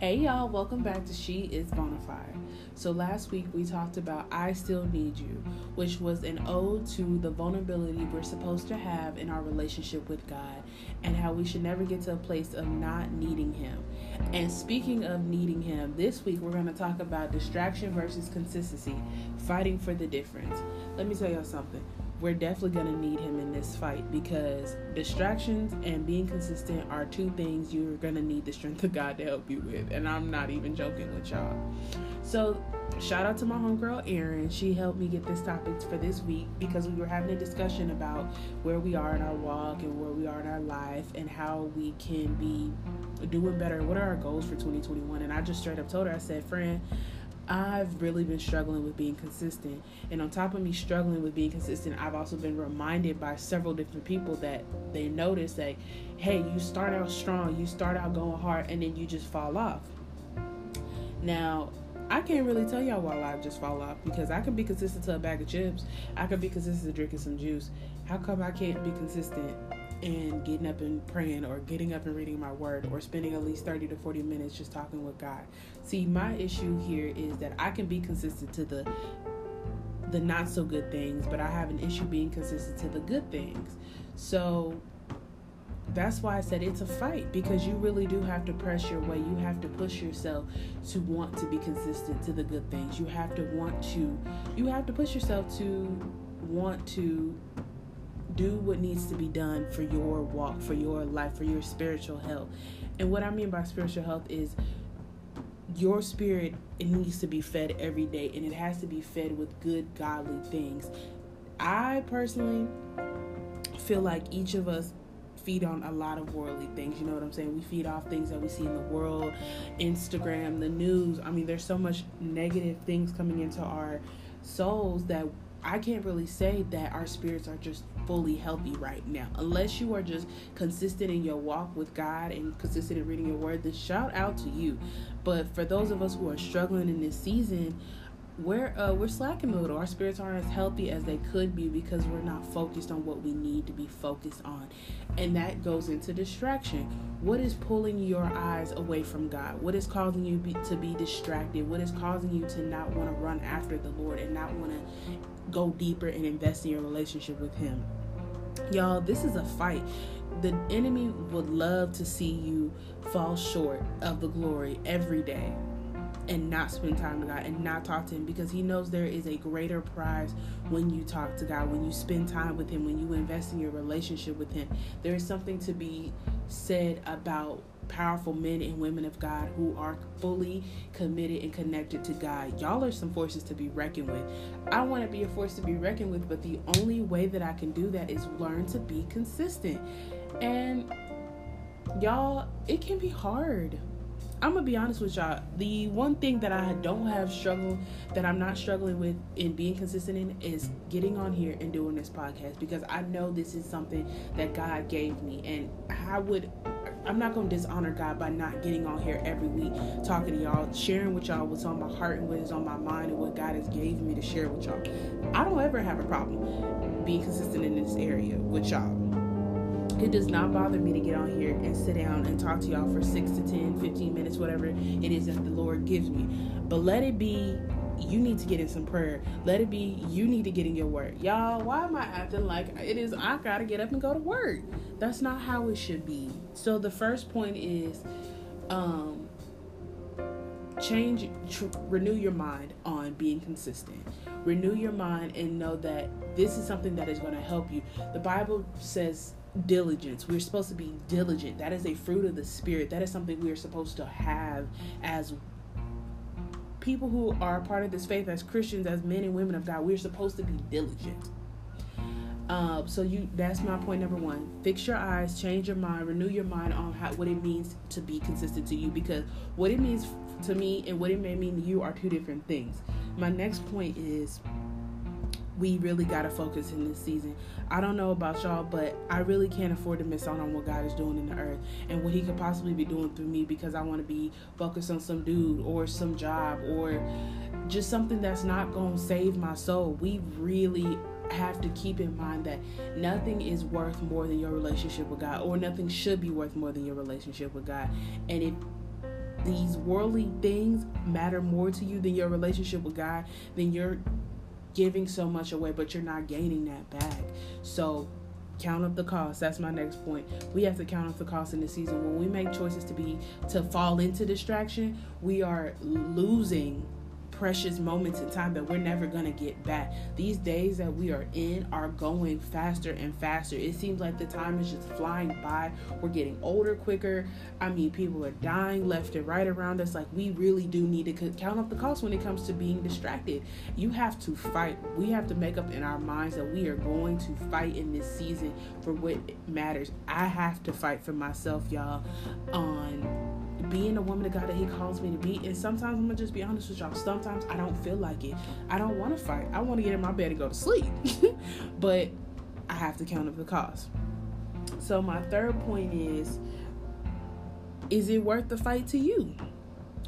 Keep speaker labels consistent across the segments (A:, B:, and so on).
A: Hey y'all, welcome back to She is Bonafide. So last week we talked about I Still Need You, which was an ode to the vulnerability we're supposed to have in our relationship with God and how we should never get to a place of not needing Him. And speaking of needing Him, this week we're going to talk about distraction versus consistency, fighting for the difference. Let me tell y'all something we're definitely going to need him in this fight because distractions and being consistent are two things you're going to need the strength of God to help you with. And I'm not even joking with y'all. So, shout out to my homegirl Erin. She helped me get this topic for this week because we were having a discussion about where we are in our walk and where we are in our life and how we can be doing better. What are our goals for 2021? And I just straight up told her, I said, friend, I've really been struggling with being consistent. And on top of me struggling with being consistent, I've also been reminded by several different people that they notice that, hey, you start out strong, you start out going hard, and then you just fall off. Now, I can't really tell y'all why I just fall off because I can be consistent to a bag of chips. I can be consistent to drinking some juice. How come I can't be consistent and getting up and praying or getting up and reading my word or spending at least 30 to 40 minutes just talking with God. See, my issue here is that I can be consistent to the the not so good things, but I have an issue being consistent to the good things. So that's why I said it's a fight because you really do have to press your way. You have to push yourself to want to be consistent to the good things. You have to want to you have to push yourself to want to do what needs to be done for your walk, for your life, for your spiritual health. And what I mean by spiritual health is your spirit it needs to be fed every day and it has to be fed with good godly things. I personally feel like each of us feed on a lot of worldly things. You know what I'm saying? We feed off things that we see in the world, Instagram, the news. I mean, there's so much negative things coming into our souls that I can't really say that our spirits are just fully healthy right now. Unless you are just consistent in your walk with God and consistent in reading your word, then shout out to you. But for those of us who are struggling in this season, we're uh, we're slacking a little. Our spirits aren't as healthy as they could be because we're not focused on what we need to be focused on, and that goes into distraction. What is pulling your eyes away from God? What is causing you be, to be distracted? What is causing you to not want to run after the Lord and not want to go deeper and invest in your relationship with Him. Y'all, this is a fight. The enemy would love to see you fall short of the glory every day and not spend time with God and not talk to Him because He knows there is a greater prize when you talk to God, when you spend time with Him, when you invest in your relationship with Him. There is something to be said about powerful men and women of God who are fully committed and connected to God. Y'all are some forces to be reckoned with. I want to be a force to be reckoned with, but the only way that I can do that is learn to be consistent. And y'all, it can be hard. I'm gonna be honest with y'all. The one thing that I don't have struggle that I'm not struggling with in being consistent in is getting on here and doing this podcast because I know this is something that God gave me and I would I'm not going to dishonor God by not getting on here every week, talking to y'all, sharing with y'all what's on my heart and what is on my mind and what God has gave me to share with y'all. I don't ever have a problem being consistent in this area with y'all. It does not bother me to get on here and sit down and talk to y'all for 6 to 10, 15 minutes, whatever it is that the Lord gives me. But let it be you need to get in some prayer. Let it be you need to get in your work. Y'all, why am I acting like it is I gotta get up and go to work? That's not how it should be. So the first point is um change tr- renew your mind on being consistent renew your mind and know that this is something that is going to help you the bible says diligence we're supposed to be diligent that is a fruit of the spirit that is something we are supposed to have as people who are part of this faith as Christians, as men and women of God, we're supposed to be diligent. Uh, so you that's my point number one. Fix your eyes, change your mind, renew your mind on how, what it means to be consistent to you because what it means to me and what it may mean to you are two different things. My next point is we really got to focus in this season. I don't know about y'all, but I really can't afford to miss out on what God is doing in the earth and what He could possibly be doing through me because I want to be focused on some dude or some job or just something that's not going to save my soul. We really have to keep in mind that nothing is worth more than your relationship with God, or nothing should be worth more than your relationship with God. And if these worldly things matter more to you than your relationship with God, then you're giving so much away, but you're not gaining that back. So count up the cost. That's my next point. We have to count up the cost in the season. When we make choices to be to fall into distraction, we are losing precious moments in time that we're never going to get back. These days that we are in are going faster and faster. It seems like the time is just flying by. We're getting older quicker. I mean, people are dying left and right around us. Like, we really do need to count up the cost when it comes to being distracted. You have to fight. We have to make up in our minds that we are going to fight in this season for what matters. I have to fight for myself, y'all, on being a woman of God that He calls me to be. And sometimes I'm gonna just be honest with y'all. Sometimes I don't feel like it. I don't want to fight. I want to get in my bed and go to sleep. but I have to count up the cost. So my third point is: Is it worth the fight to you?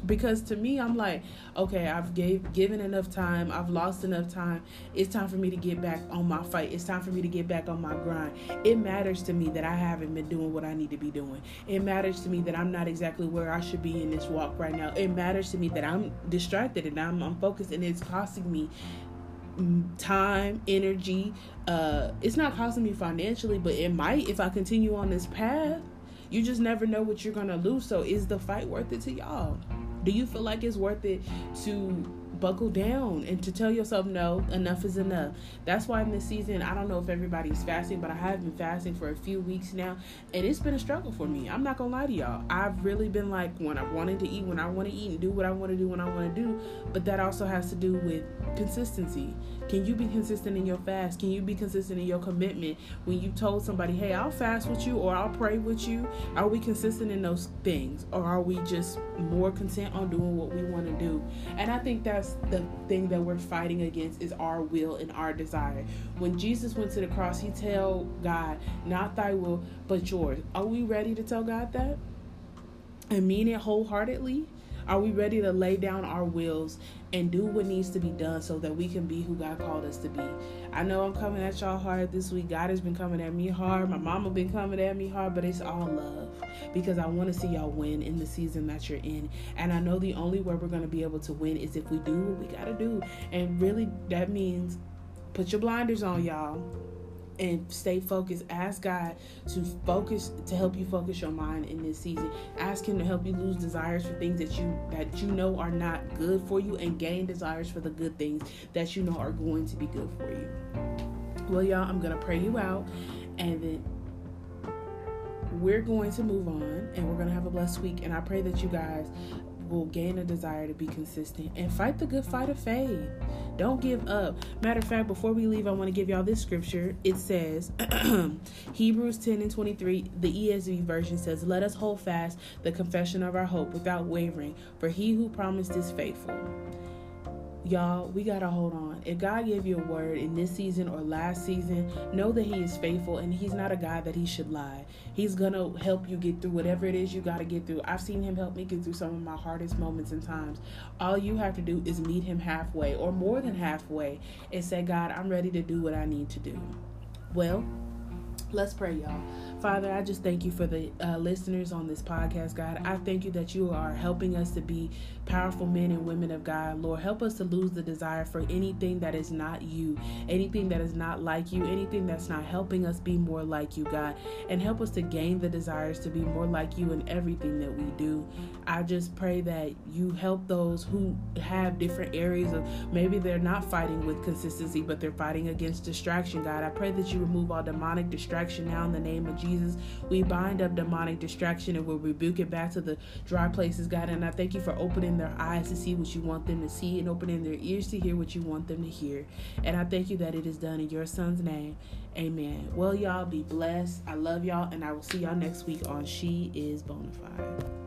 A: Because to me i'm like okay i've gave given enough time i've lost enough time. It's time for me to get back on my fight. It's time for me to get back on my grind. It matters to me that i haven't been doing what i need to be doing. It matters to me that i'm not exactly where i should be in this walk right now. It matters to me that i'm distracted and i'm, focused and it's costing me time energy uh it's not costing me financially but it might if i continue on this path. You just never know what you're gonna lose. So is the fight worth it to y'all do you feel like it's worth it to buckle down and to tell yourself no enough is enough that's why in this season i don't know if everybody's fasting but i have been fasting for a few weeks now and it's been a struggle for me. I'm not gonna lie to y'all. I've really been like when i wanted to eat when i want to eat and do what i want to do when i want to do but that also has to do with consistency can you be consistent in your fast? Can you be consistent in your commitment when you told somebody, hey, I'll fast with you or I'll pray with you? Are we consistent in those things? Or are we just more content on doing what we want to do? And I think that's the thing that we're fighting against is our will and our desire. When Jesus went to the cross, he told God, not thy will, but yours. Are we ready to tell God that? And mean it wholeheartedly? Are we ready to lay down our wills and do what needs to be done so that we can be who God called us to be? I know I'm coming at y'all hard this week. God has been coming at me hard. My mama been coming at me hard, but it's all love because I want to see y'all win in the season that you're in. And I know the only way we're going to be able to win is if we do what we got to do. And really that means put your blinders on, y'all and stay focused. Ask God to focus to help you focus your mind in this season. Ask Him to help you lose desires for things that you that you know are not good for you, and gain desires for the good things that you know are going to be good for you. Well, y'all, I'm gonna pray you out, and then we're going to move on, and we're gonna have a blessed week. And I pray that you guys will gain a desire to be consistent and fight the good fight of faith. Don't give up. Matter of fact, before we leave, I want to give y'all this scripture. It says, Hebrews 10 and 23, the ESV version says, Let us hold fast the confession of our hope without wavering, for he who promised is faithful y'all, we got to hold on. If God gave you a word in this season or last season, know that He is faithful and He's not a God that He should lie. He's going to help you get through whatever it is you got to get through. I've seen Him help me get through some of my hardest moments and times. All you have to do is meet Him halfway or more than halfway and say, God, I'm ready to do what I need to do. Well, let's pray, y'all. Father, I just thank you for the uh, listeners on this podcast, God. I thank you that you are helping us to be powerful men and women of God. Lord, help us to lose the desire for anything that is not you, anything that is not like you, anything that's not helping us be more like you, God. And help us to gain the desires to be more like you in everything that we do. I just pray that you help those who have different areas of maybe they're not fighting with consistency, but they're fighting against distraction, God. I pray that you remove all demonic distraction now in the name of Jesus. We bind up demonic distraction and we'll rebuke it back to the dry places, God. And I thank you for opening their eyes to see what you want them to see and opening their ears to hear what you want them to hear. And I thank you that it is done in your son's name. Amen. Well, y'all be blessed. I love y'all, and I will see y'all next week on She is Bonafide.